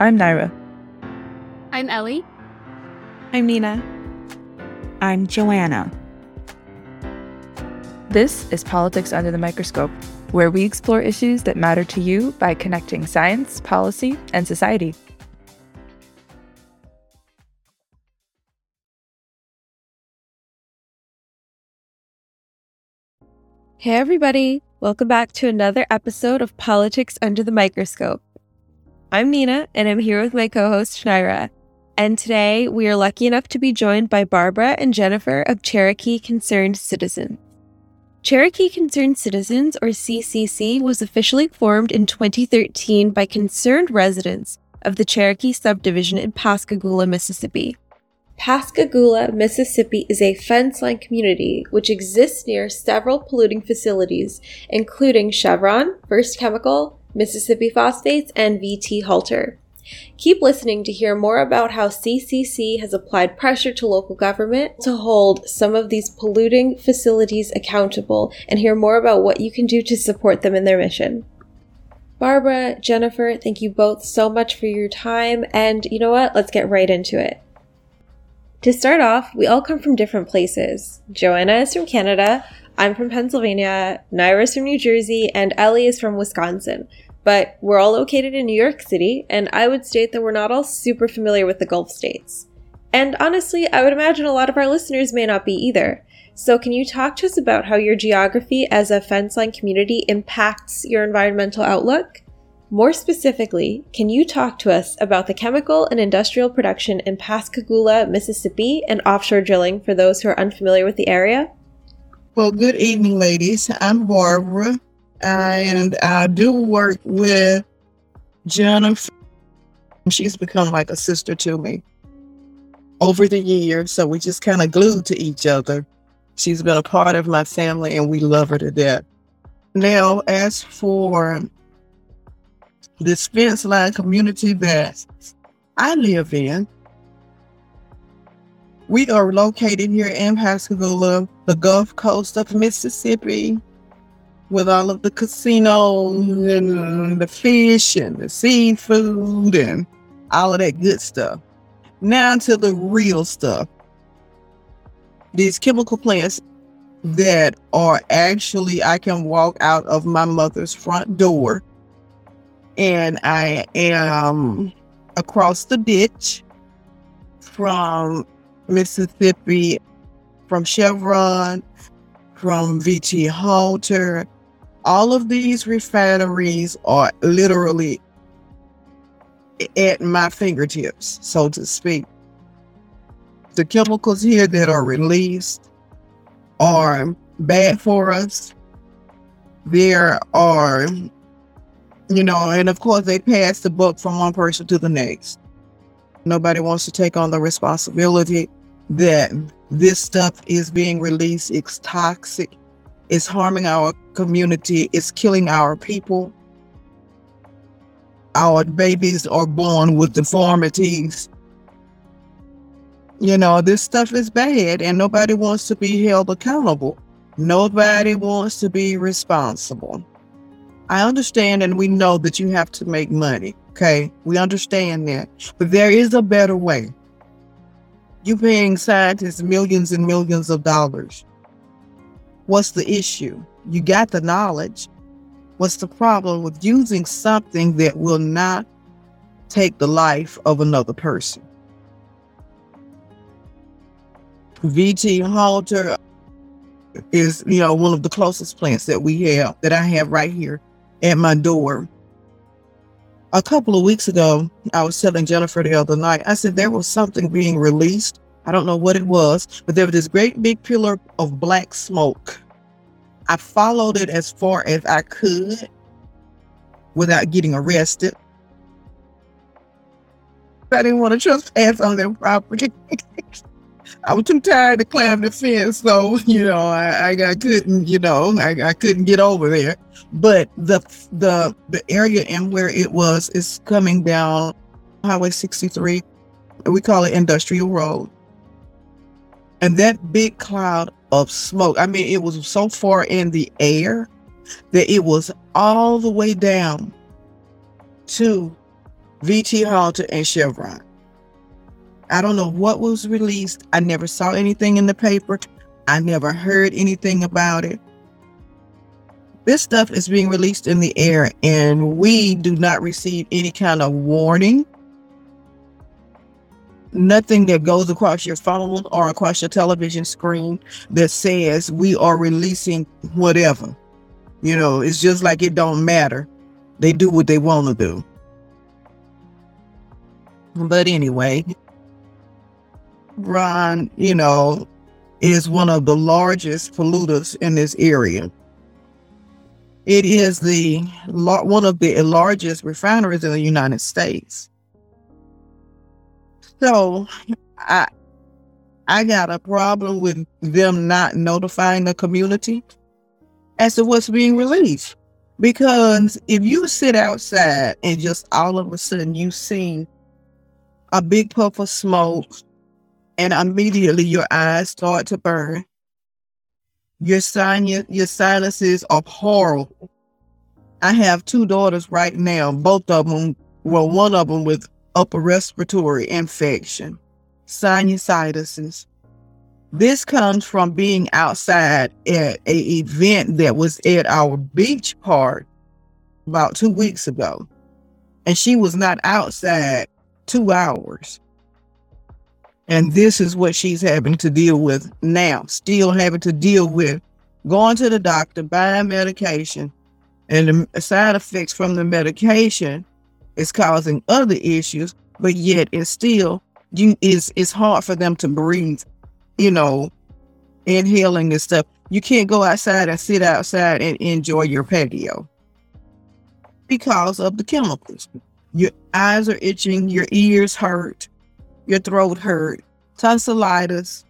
I'm Naira. I'm Ellie. I'm Nina. I'm Joanna. This is Politics Under the Microscope, where we explore issues that matter to you by connecting science, policy, and society. Hey, everybody. Welcome back to another episode of Politics Under the Microscope. I'm Nina, and I'm here with my co host, Naira. And today we are lucky enough to be joined by Barbara and Jennifer of Cherokee Concerned Citizens. Cherokee Concerned Citizens, or CCC, was officially formed in 2013 by concerned residents of the Cherokee subdivision in Pascagoula, Mississippi. Pascagoula, Mississippi is a fence line community which exists near several polluting facilities, including Chevron, First Chemical, Mississippi Phosphates, and VT Halter. Keep listening to hear more about how CCC has applied pressure to local government to hold some of these polluting facilities accountable and hear more about what you can do to support them in their mission. Barbara, Jennifer, thank you both so much for your time. And you know what? Let's get right into it. To start off, we all come from different places. Joanna is from Canada, I'm from Pennsylvania, Naira's from New Jersey, and Ellie is from Wisconsin. But we're all located in New York City, and I would state that we're not all super familiar with the Gulf states. And honestly, I would imagine a lot of our listeners may not be either. So, can you talk to us about how your geography as a fence line community impacts your environmental outlook? More specifically, can you talk to us about the chemical and industrial production in Pascagoula, Mississippi, and offshore drilling for those who are unfamiliar with the area? Well, good evening, ladies. I'm Barbara and I do work with Jennifer. She's become like a sister to me over the years. So we just kind of glued to each other. She's been a part of my family and we love her to death. Now, as for this fence line community that I live in, we are located here in Pascagoula, the Gulf Coast of Mississippi, with all of the casinos and uh, the fish and the seafood and all of that good stuff. Now to the real stuff. These chemical plants that are actually, I can walk out of my mother's front door and I am across the ditch from Mississippi, from Chevron, from VT Halter, all of these refineries are literally at my fingertips, so to speak. The chemicals here that are released are bad for us. There are, you know, and of course they pass the buck from one person to the next. Nobody wants to take on the responsibility that this stuff is being released. It's toxic. It's harming our community. It's killing our people. Our babies are born with deformities. You know, this stuff is bad and nobody wants to be held accountable. Nobody wants to be responsible. I understand and we know that you have to make money. Okay. We understand that. But there is a better way. You're paying scientists millions and millions of dollars What's the issue? You got the knowledge. What's the problem with using something that will not take the life of another person? VT Halter is, you know, one of the closest plants that we have that I have right here at my door. A couple of weeks ago, I was telling Jennifer the other night, I said there was something being released I don't know what it was, but there was this great big pillar of black smoke. I followed it as far as I could without getting arrested. I didn't want to trespass on their property. I was too tired to climb the fence, so you know I, I, I couldn't, you know, I, I couldn't get over there. But the the the area and where it was is coming down Highway 63. We call it Industrial Road. And that big cloud of smoke, I mean, it was so far in the air that it was all the way down to VT Halter, and Chevron. I don't know what was released. I never saw anything in the paper. I never heard anything about it. This stuff is being released in the air, and we do not receive any kind of warning. Nothing that goes across your phone or across your television screen that says we are releasing whatever. You know, it's just like it don't matter. They do what they want to do. But anyway, Ron, you know, is one of the largest polluters in this area. It is the one of the largest refineries in the United States. So, I I got a problem with them not notifying the community as to what's being released. Because if you sit outside and just all of a sudden you see a big puff of smoke and immediately your eyes start to burn, your sinus, your sinuses are horrible. I have two daughters right now, both of them, well, one of them with upper respiratory infection, sinusitis. This comes from being outside at a event that was at our beach park about two weeks ago. And she was not outside two hours. And this is what she's having to deal with now, still having to deal with going to the doctor, buying medication, and the side effects from the medication is causing other issues, but yet it's still you it's it's hard for them to breathe, you know, inhaling and stuff. You can't go outside and sit outside and enjoy your patio because of the chemicals. Your eyes are itching, your ears hurt, your throat hurt, tonsillitis,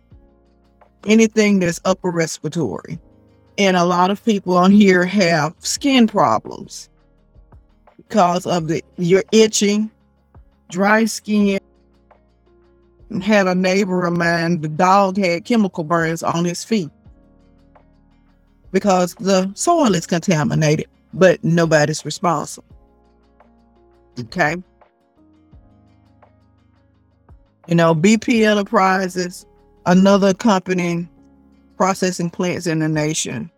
anything that's upper respiratory. And a lot of people on here have skin problems because of the you're itching, dry skin. Had a neighbor of mine, the dog had chemical burns on his feet because the soil is contaminated, but nobody's responsible. Okay. You know, BP Enterprises, another company processing plants in the nation.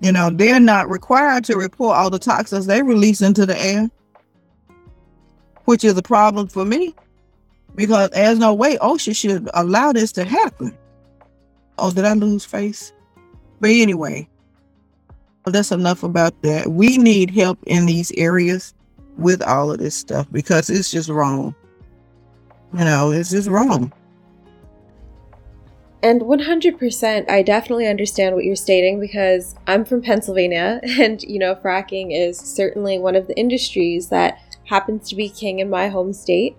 You know, they're not required to report all the toxins they release into the air, which is a problem for me because there's no way OSHA should allow this to happen. Oh, did I lose face? But anyway, that's enough about that. We need help in these areas with all of this stuff because it's just wrong. You know, it's just wrong. And 100%, I definitely understand what you're stating because I'm from Pennsylvania and, you know, fracking is certainly one of the industries that happens to be king in my home state.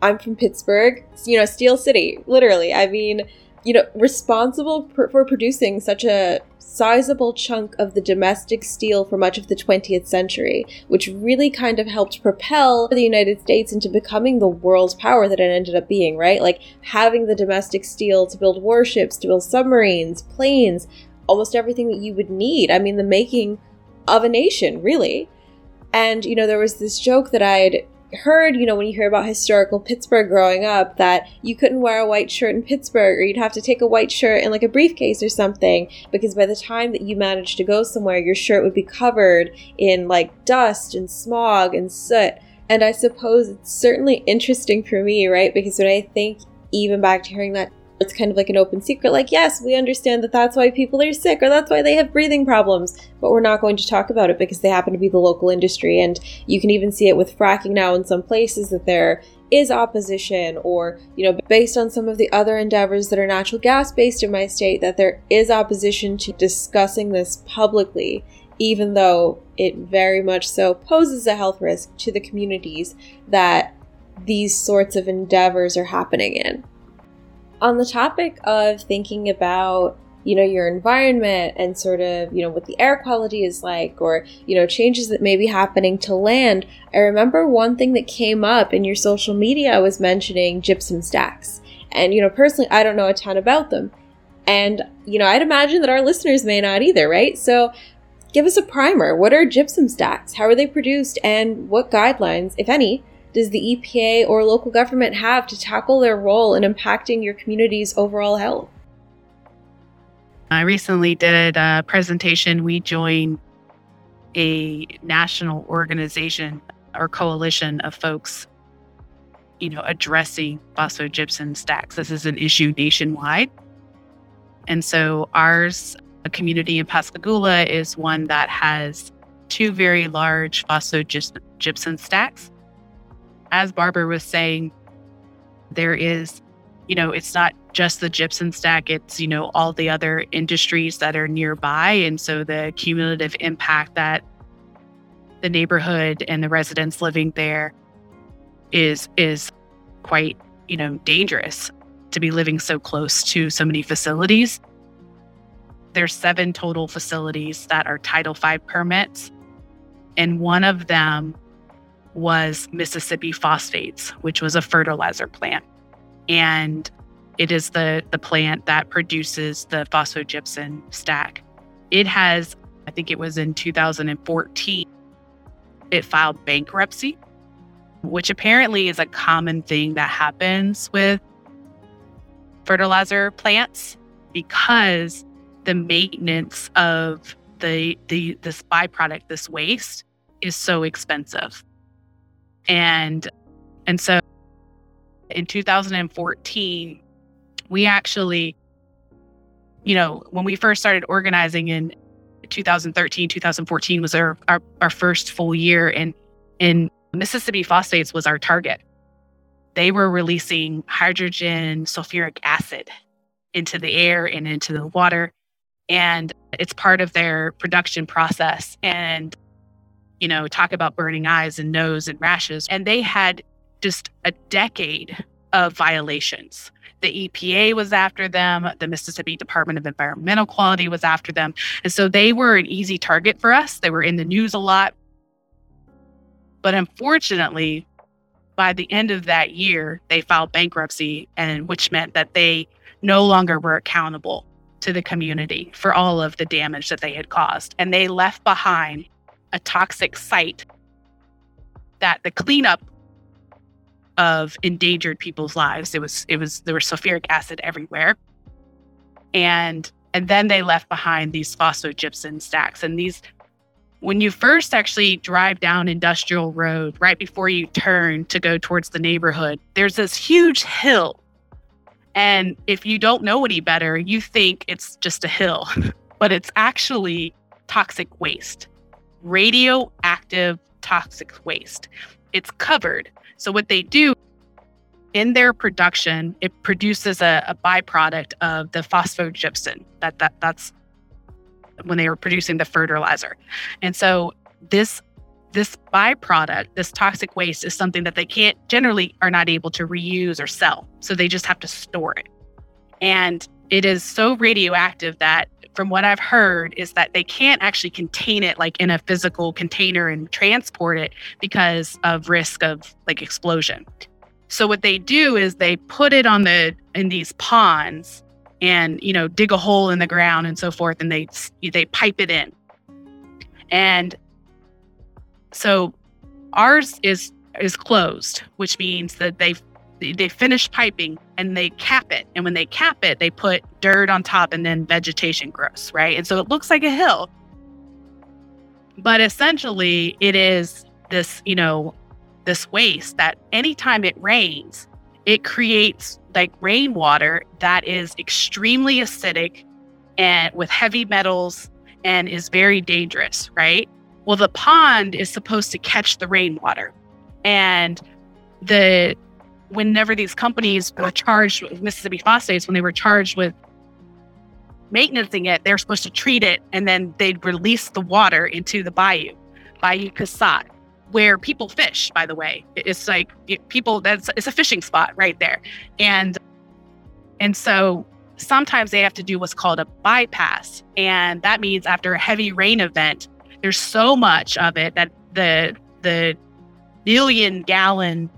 I'm from Pittsburgh, you know, Steel City, literally. I mean, you know, responsible for, producing such a sizable chunk of the domestic steel for much of the 20th century, which really kind of helped propel the United States into becoming the world power that it ended up being, right? Like having the domestic steel to build warships, to build submarines, planes, almost everything that you would need. I mean, the making of a nation, really. And, you know, there was this joke that I'd heard, you know, when you hear about historical Pittsburgh growing up, that you couldn't wear a white shirt in Pittsburgh or you'd have to take a white shirt in like a briefcase or something because by the time that you managed to go somewhere, your shirt would be covered in like dust and smog and soot. And I suppose it's certainly interesting for me, right? Because when I think even back to hearing that it's kind of like an open secret like yes we understand that that's why people are sick or that's why they have breathing problems. But we're not going to talk about it because they happen to be the local industry and you can even see it with fracking now in some places that there is opposition or you know based on some of the other endeavors that are natural gas based in my state that there is opposition to discussing this publicly even though it very much so poses a health risk to the communities that these sorts of endeavors are happening in on the topic of thinking about you know your environment and sort of you know what the air quality is like or you know changes that may be happening to land i remember one thing that came up in your social media was mentioning gypsum stacks and you know personally i don't know a ton about them and you know i'd imagine that our listeners may not either right so give us a primer. What are gypsum stacks? How are they produced? And what guidelines, if any, does the EPA or local government have to tackle their role in impacting your community's overall health? I recently did a presentation. We joined a national organization or coalition of folks, you know, addressing phosphogypsum stacks. This is an issue nationwide. And so ours, a community in Pascagoula, is one that has two very large phosphogypsum stacks. As Barbara was saying, there is, you know, it's not just the gypsum stack, it's, you know, all the other industries that are nearby. And so the cumulative impact that the neighborhood and the residents living there is is quite, you know, dangerous to be living so close to so many facilities. There's seven total facilities that are Title V permits. And one of them was Mississippi Phosphates, which was a fertilizer plant. And it is the, the plant that produces the phosphogypsum stack. It has, I think it was in 2014, it filed bankruptcy, which apparently is a common thing that happens with fertilizer plants because the maintenance of the the this byproduct, this waste, is so expensive. And and so in 2014, we actually, you know, when we first started organizing in 2013, 2014 was our, our, our first full year and in Mississippi phosphates was our target they were releasing hydrogen sulfuric acid into the air and into the water. And it's part of their production process. And, you know, talk about burning eyes and nose and rashes. And they had just a decade of violations. The EPA was after them, the Mississippi Department of Environmental Quality was after them. And so they were an easy target for us. They were in the news a lot. But unfortunately, by the end of that year, they filed bankruptcy, and which meant that they no longer were accountable to the community for all of the damage that they had caused. And they left behind a toxic site that the cleanup of endangered people's lives. It was it was there was sulfuric acid everywhere. And and then they left behind these phosphogypsum stacks. And these when you first actually drive down Industrial Road, right before you turn to go towards the neighborhood, there's this huge hill. And if you don't know any better, you think it's just a hill, but it's actually toxic waste, radioactive toxic waste. It's covered. So, what they do in their production, it produces a, a byproduct of the phosphogypsum. That, that that's when they were producing the fertilizer. And so this this byproduct, this toxic waste is something that they can't generally are not able to reuse or sell. So they just have to store it. And it is so radioactive that from what I've heard is that they can't actually contain it like in a physical container and transport it because of risk of like explosion. So what they do is they put it on the in these ponds and you know dig a hole in the ground and so forth and they they pipe it in and so ours is is closed which means that they they finish piping and they cap it and when they cap it they put dirt on top and then vegetation grows right and so it looks like a hill but essentially it is this you know this waste that anytime it rains it creates like rainwater that is extremely acidic and with heavy metals and is very dangerous, right? Well, the pond is supposed to catch the rainwater. And the whenever these companies were charged with Mississippi phosphates, when they were charged with maintaining it, they're supposed to treat it and then they'd release the water into the bayou, Bayou Casotte where people fish by the way. It's like people that's it's a fishing spot right there. And and so sometimes they have to do what's called a bypass and that means after a heavy rain event there's so much of it that the the million gallon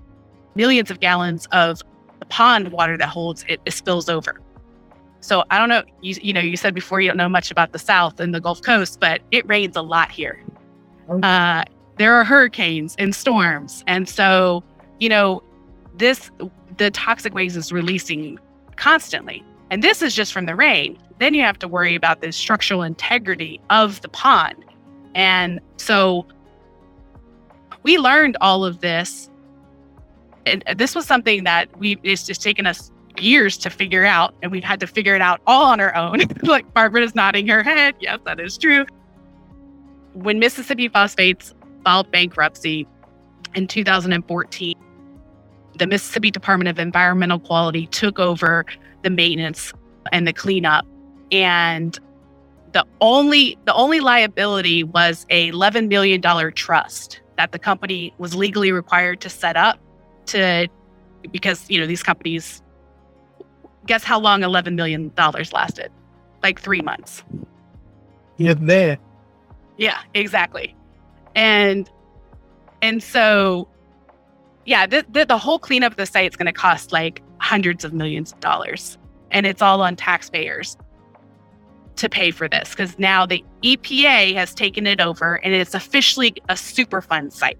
millions of gallons of the pond water that holds it, it spills over So I don't know, you, you know, you said before you don't know much about the South and the Gulf Coast, but it rains a lot here. Uh, there are hurricanes and storms. And so, you know, this, the toxic waste is releasing constantly. And this is just from the rain. Then you have to worry about the structural integrity of the pond. And so we learned all of this. And this was something that we it's just taken us years to figure out, and we've had to figure it out all on our own. like Barbara is nodding her head. Yes, that is true. When Mississippi Phosphates filed bankruptcy in 2014, the Mississippi Department of Environmental Quality took over the maintenance and the cleanup. And the only the only liability was a 11 million dollar trust that the company was legally required to set up to because you know these companies guess how long 11 million dollars lasted like 3 months Yes, there. yeah exactly and and so yeah the, the, the whole cleanup of the site is going to cost like hundreds of millions of dollars and it's all on taxpayers to pay for this because now the EPA has taken it over and it's officially a Superfund site.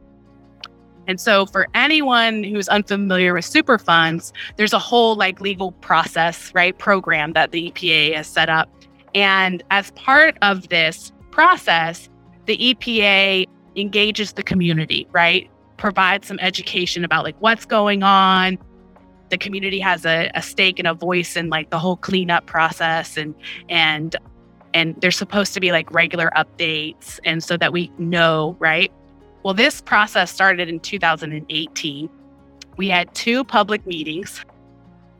And so, for anyone who's unfamiliar with Superfunds, there's a whole like legal process, right? Program that the EPA has set up. And as part of this process, the EPA engages the community, right? Provides some education about like what's going on, the community has a, a stake and a voice in like the whole cleanup process and and and there's supposed to be like regular updates and so that we know right well this process started in 2018 we had two public meetings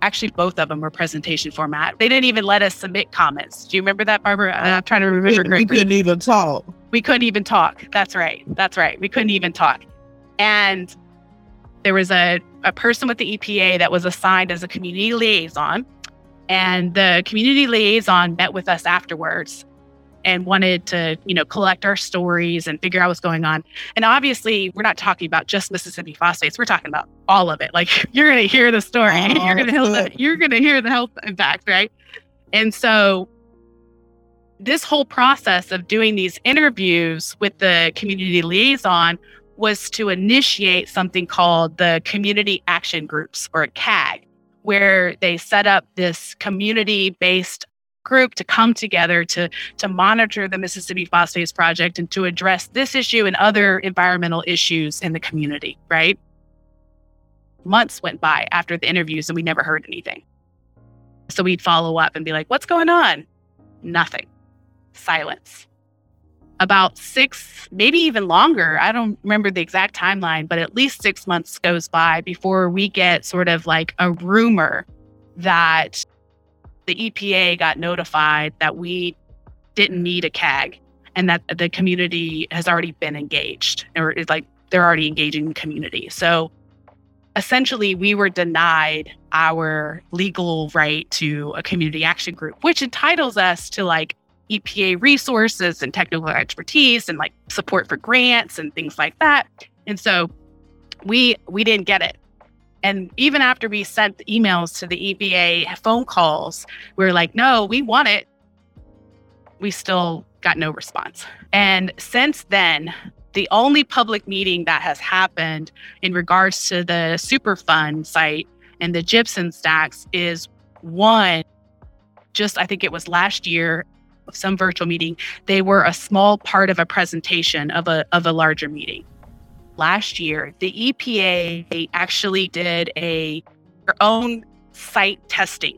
actually both of them were presentation format they didn't even let us submit comments do you remember that barbara uh, i'm trying to remember We, we couldn't even talk. we couldn't even talk. That's right. That's right. We couldn't even talk. And there was a, a person with the EPA that was assigned as a community liaison. And the community liaison met with us afterwards and wanted to, you know, collect our stories and figure out what's going on. And obviously, we're not talking about just Mississippi phosphates. We're talking about all of it. Like you're going to hear the story. Oh, you're going to hear the, you're going to hear the health impact, right? And so this whole process of doing these interviews with the community liaison was to initiate something called the community action groups or a CAG, where they set up this community based group to come together to to monitor the Mississippi Phosphates project and to address this issue and other environmental issues in the community, right? Months went by after the interviews and we never heard anything. So we'd follow up and be like, "What's going on?" Nothing. Silence. About 6, maybe even longer, I don't remember the exact timeline, but at least 6 months goes by before we get sort of like a rumor that the EPA got notified that we didn't need a CAG and that the community has already been engaged or it's like they're already engaging the community. So essentially, we were denied our legal right to a community action group, which entitles us to like EPA resources and technical expertise and like support for grants and things like that. And so we we didn't get it. And even after we sent emails to the EPA, phone calls, we were like, no, we want it. We still got no response. And since then, the only public meeting that has happened in regards to the Superfund site and the gypsum stacks is one, just I think it was last year, some virtual meeting. They were a small part of a presentation of a of a larger meeting last year, the EPA actually did a their own site testing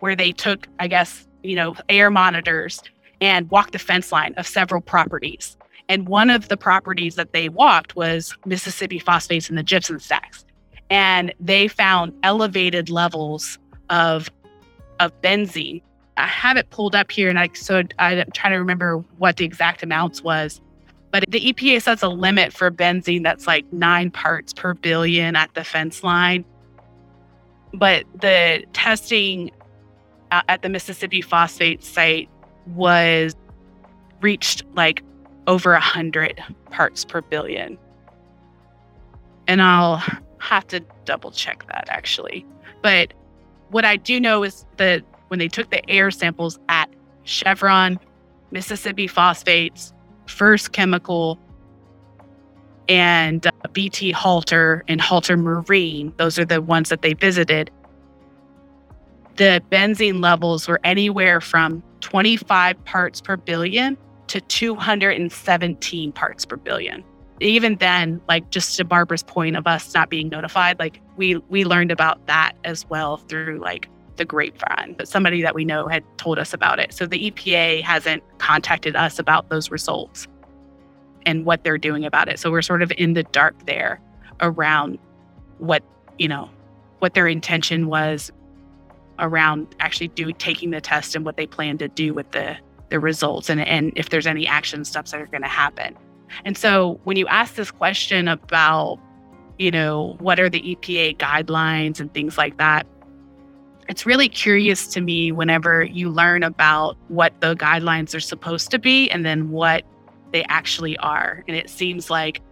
where they took, I guess, you know, air monitors and walked the fence line of several properties. And one of the properties that they walked was Mississippi phosphates in the gypsum stacks. And they found elevated levels of of benzene. I have it pulled up here and I so I'm trying to remember what the exact amounts was but the EPA sets a limit for benzene that's like nine parts per billion at the fence line. But the testing at the Mississippi phosphate site was reached like over a hundred parts per billion. And I'll have to double check that actually. But what I do know is that when they took the air samples at Chevron, Mississippi Phosphates, First Chemical, and uh, VT Halter and Halter Marine, those are the ones that they visited. The benzene levels were anywhere from 25 parts per billion to 217 parts per billion. Even then, like just to Barbara's point of us not being notified, like we we learned about that as well through like the grapevine, but somebody that we know had told us about it. So the EPA hasn't contacted us about those results and what they're doing about it. So we're sort of in the dark there around what, you know, what their intention was around actually doing taking the test and what they plan to do with the the results and, and if there's any action steps that are going to happen. And so when you ask this question about, you know, what are the EPA guidelines and things like that, it's really curious to me whenever you learn about what the guidelines are supposed to be and then what they actually are. And it seems like,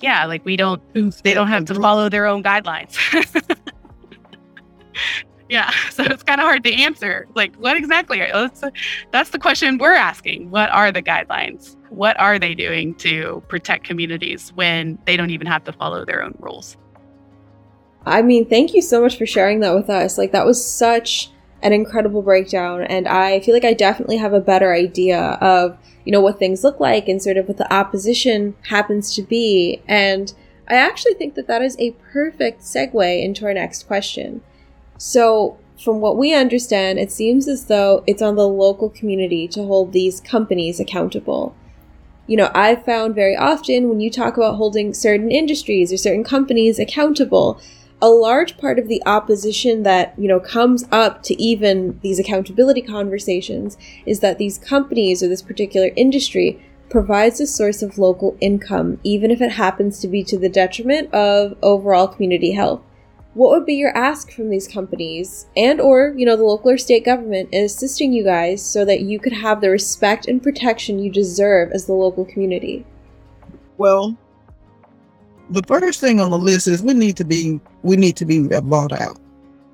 yeah, like we don't, they don't have to mm-hmm. follow their own guidelines. yeah. So it's kind of hard to answer. Like, what exactly are that's, that's the question we're asking. What are the guidelines? What are they doing to protect communities when they don't even have to follow their own rules? I mean, thank you so much for sharing that with us. Like, that was such an incredible breakdown. And I feel like I definitely have a better idea of, you know, what things look like and sort of what the opposition happens to be. And I actually think that that is a perfect segue into our next question. So, from what we understand, it seems as though it's on the local community to hold these companies accountable. You know, I've found very often when you talk about holding certain industries or certain companies accountable, a large part of the opposition that you know comes up to even these accountability conversations is that these companies or this particular industry provides a source of local income even if it happens to be to the detriment of overall community health. What would be your ask from these companies and or you know the local or state government in assisting you guys so that you could have the respect and protection you deserve as the local community? Well the first thing on the list is we need to be we need to be bought out.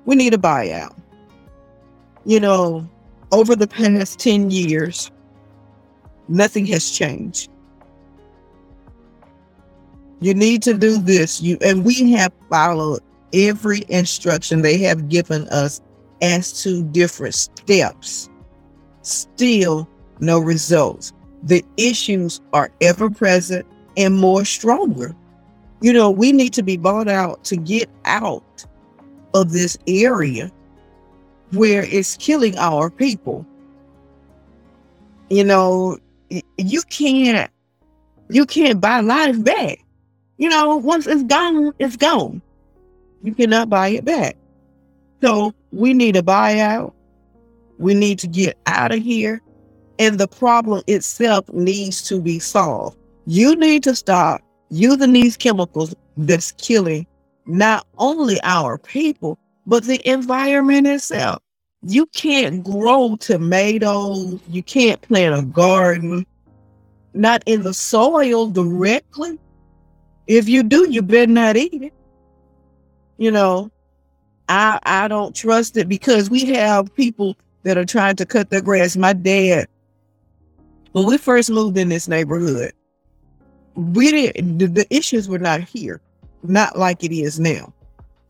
We need a buyout. You know, over the past 10 years, nothing has changed. You need to do this. You and we have followed every instruction they have given us as to different steps. Still no results. The issues are ever present and more stronger you know, we need to be bought out to get out of this area where it's killing our people. You know, you can't you can't buy life back. You know, once it's gone, it's gone. You cannot buy it back. So we need a buyout. We need to get out of here. And the problem itself needs to be solved. You need to stop using these chemicals that's killing not only our people, but the environment itself. You can't grow tomatoes, you can't plant a garden, not in the soil directly. If you do, you better not eat it. You know, I I don't trust it because we have people that are trying to cut their grass. My dad, when we first moved in this neighborhood, we didn't the, the issues were not here, not like it is now.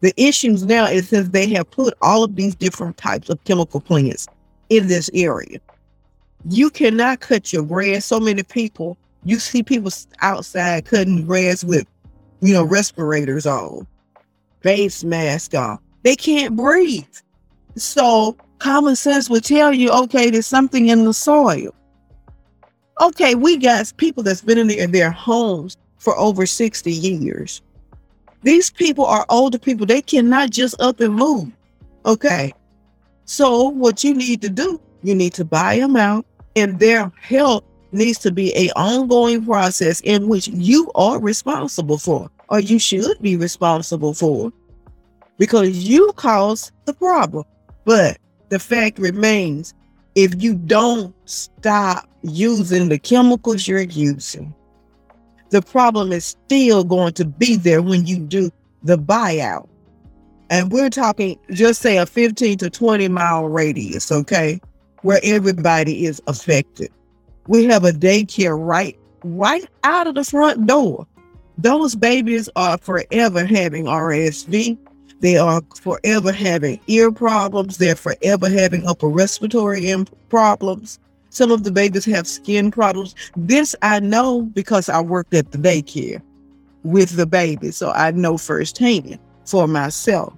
The issues now is since they have put all of these different types of chemical plants in this area. You cannot cut your grass. So many people, you see people outside cutting grass with, you know, respirators on, face mask on. They can't breathe. So common sense would tell you, okay, there's something in the soil. Okay, we got people that's been in their, in their homes for over 60 years. These people are older people. They cannot just up and move. Okay. So what you need to do, you need to buy them out and their health needs to be a ongoing process in which you are responsible for or you should be responsible for because you caused the problem. But the fact remains if you don't stop using the chemicals you're using, the problem is still going to be there when you do the buyout. And we're talking just say a 15 to 20 mile radius, okay, where everybody is affected. We have a daycare right right out of the front door. Those babies are forever having RSV. They are forever having ear problems. They're forever having upper respiratory problems. Some of the babies have skin problems. This I know because I worked at the daycare with the baby. So I know firsthand for myself.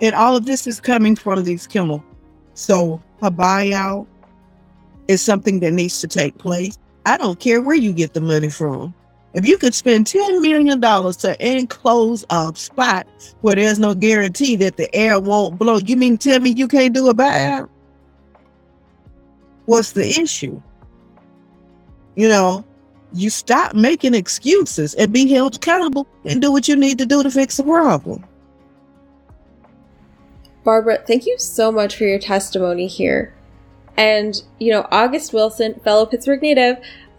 And all of this is coming from these chemicals. So a buyout is something that needs to take place. I don't care where you get the money from. If you could spend $10 million to enclose a spot where there's no guarantee that the air won't blow, you mean tell me you can't do a buyout? What's the issue? You know, you stop making excuses and be held accountable and do what you need to do to fix the problem. Barbara, thank you so much for your testimony here. And, you know, August Wilson, fellow Pittsburgh native,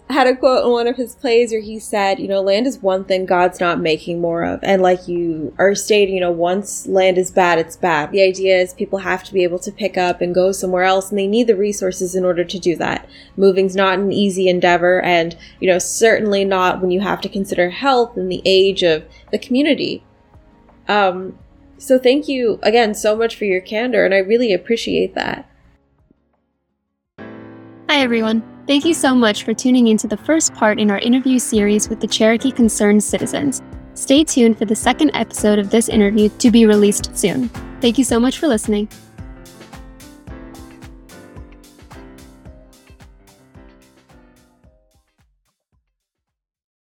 had a quote in one of his plays where he said, you know, land is one thing God's not making more of. And like you are stating, you know, once land is bad, it's bad. The idea is people have to be able to pick up and go somewhere else, and they need the resources in order to do that. Moving's not an easy endeavor, and, you know, certainly not when you have to consider health and the age of the community. Um, so thank you again so much for your candor, and I really appreciate that. Hi, everyone. Thank you so much for tuning into the first part in our interview series with the Cherokee Concerned Citizens. Stay tuned for the second episode of this interview to be released soon. Thank you so much for listening.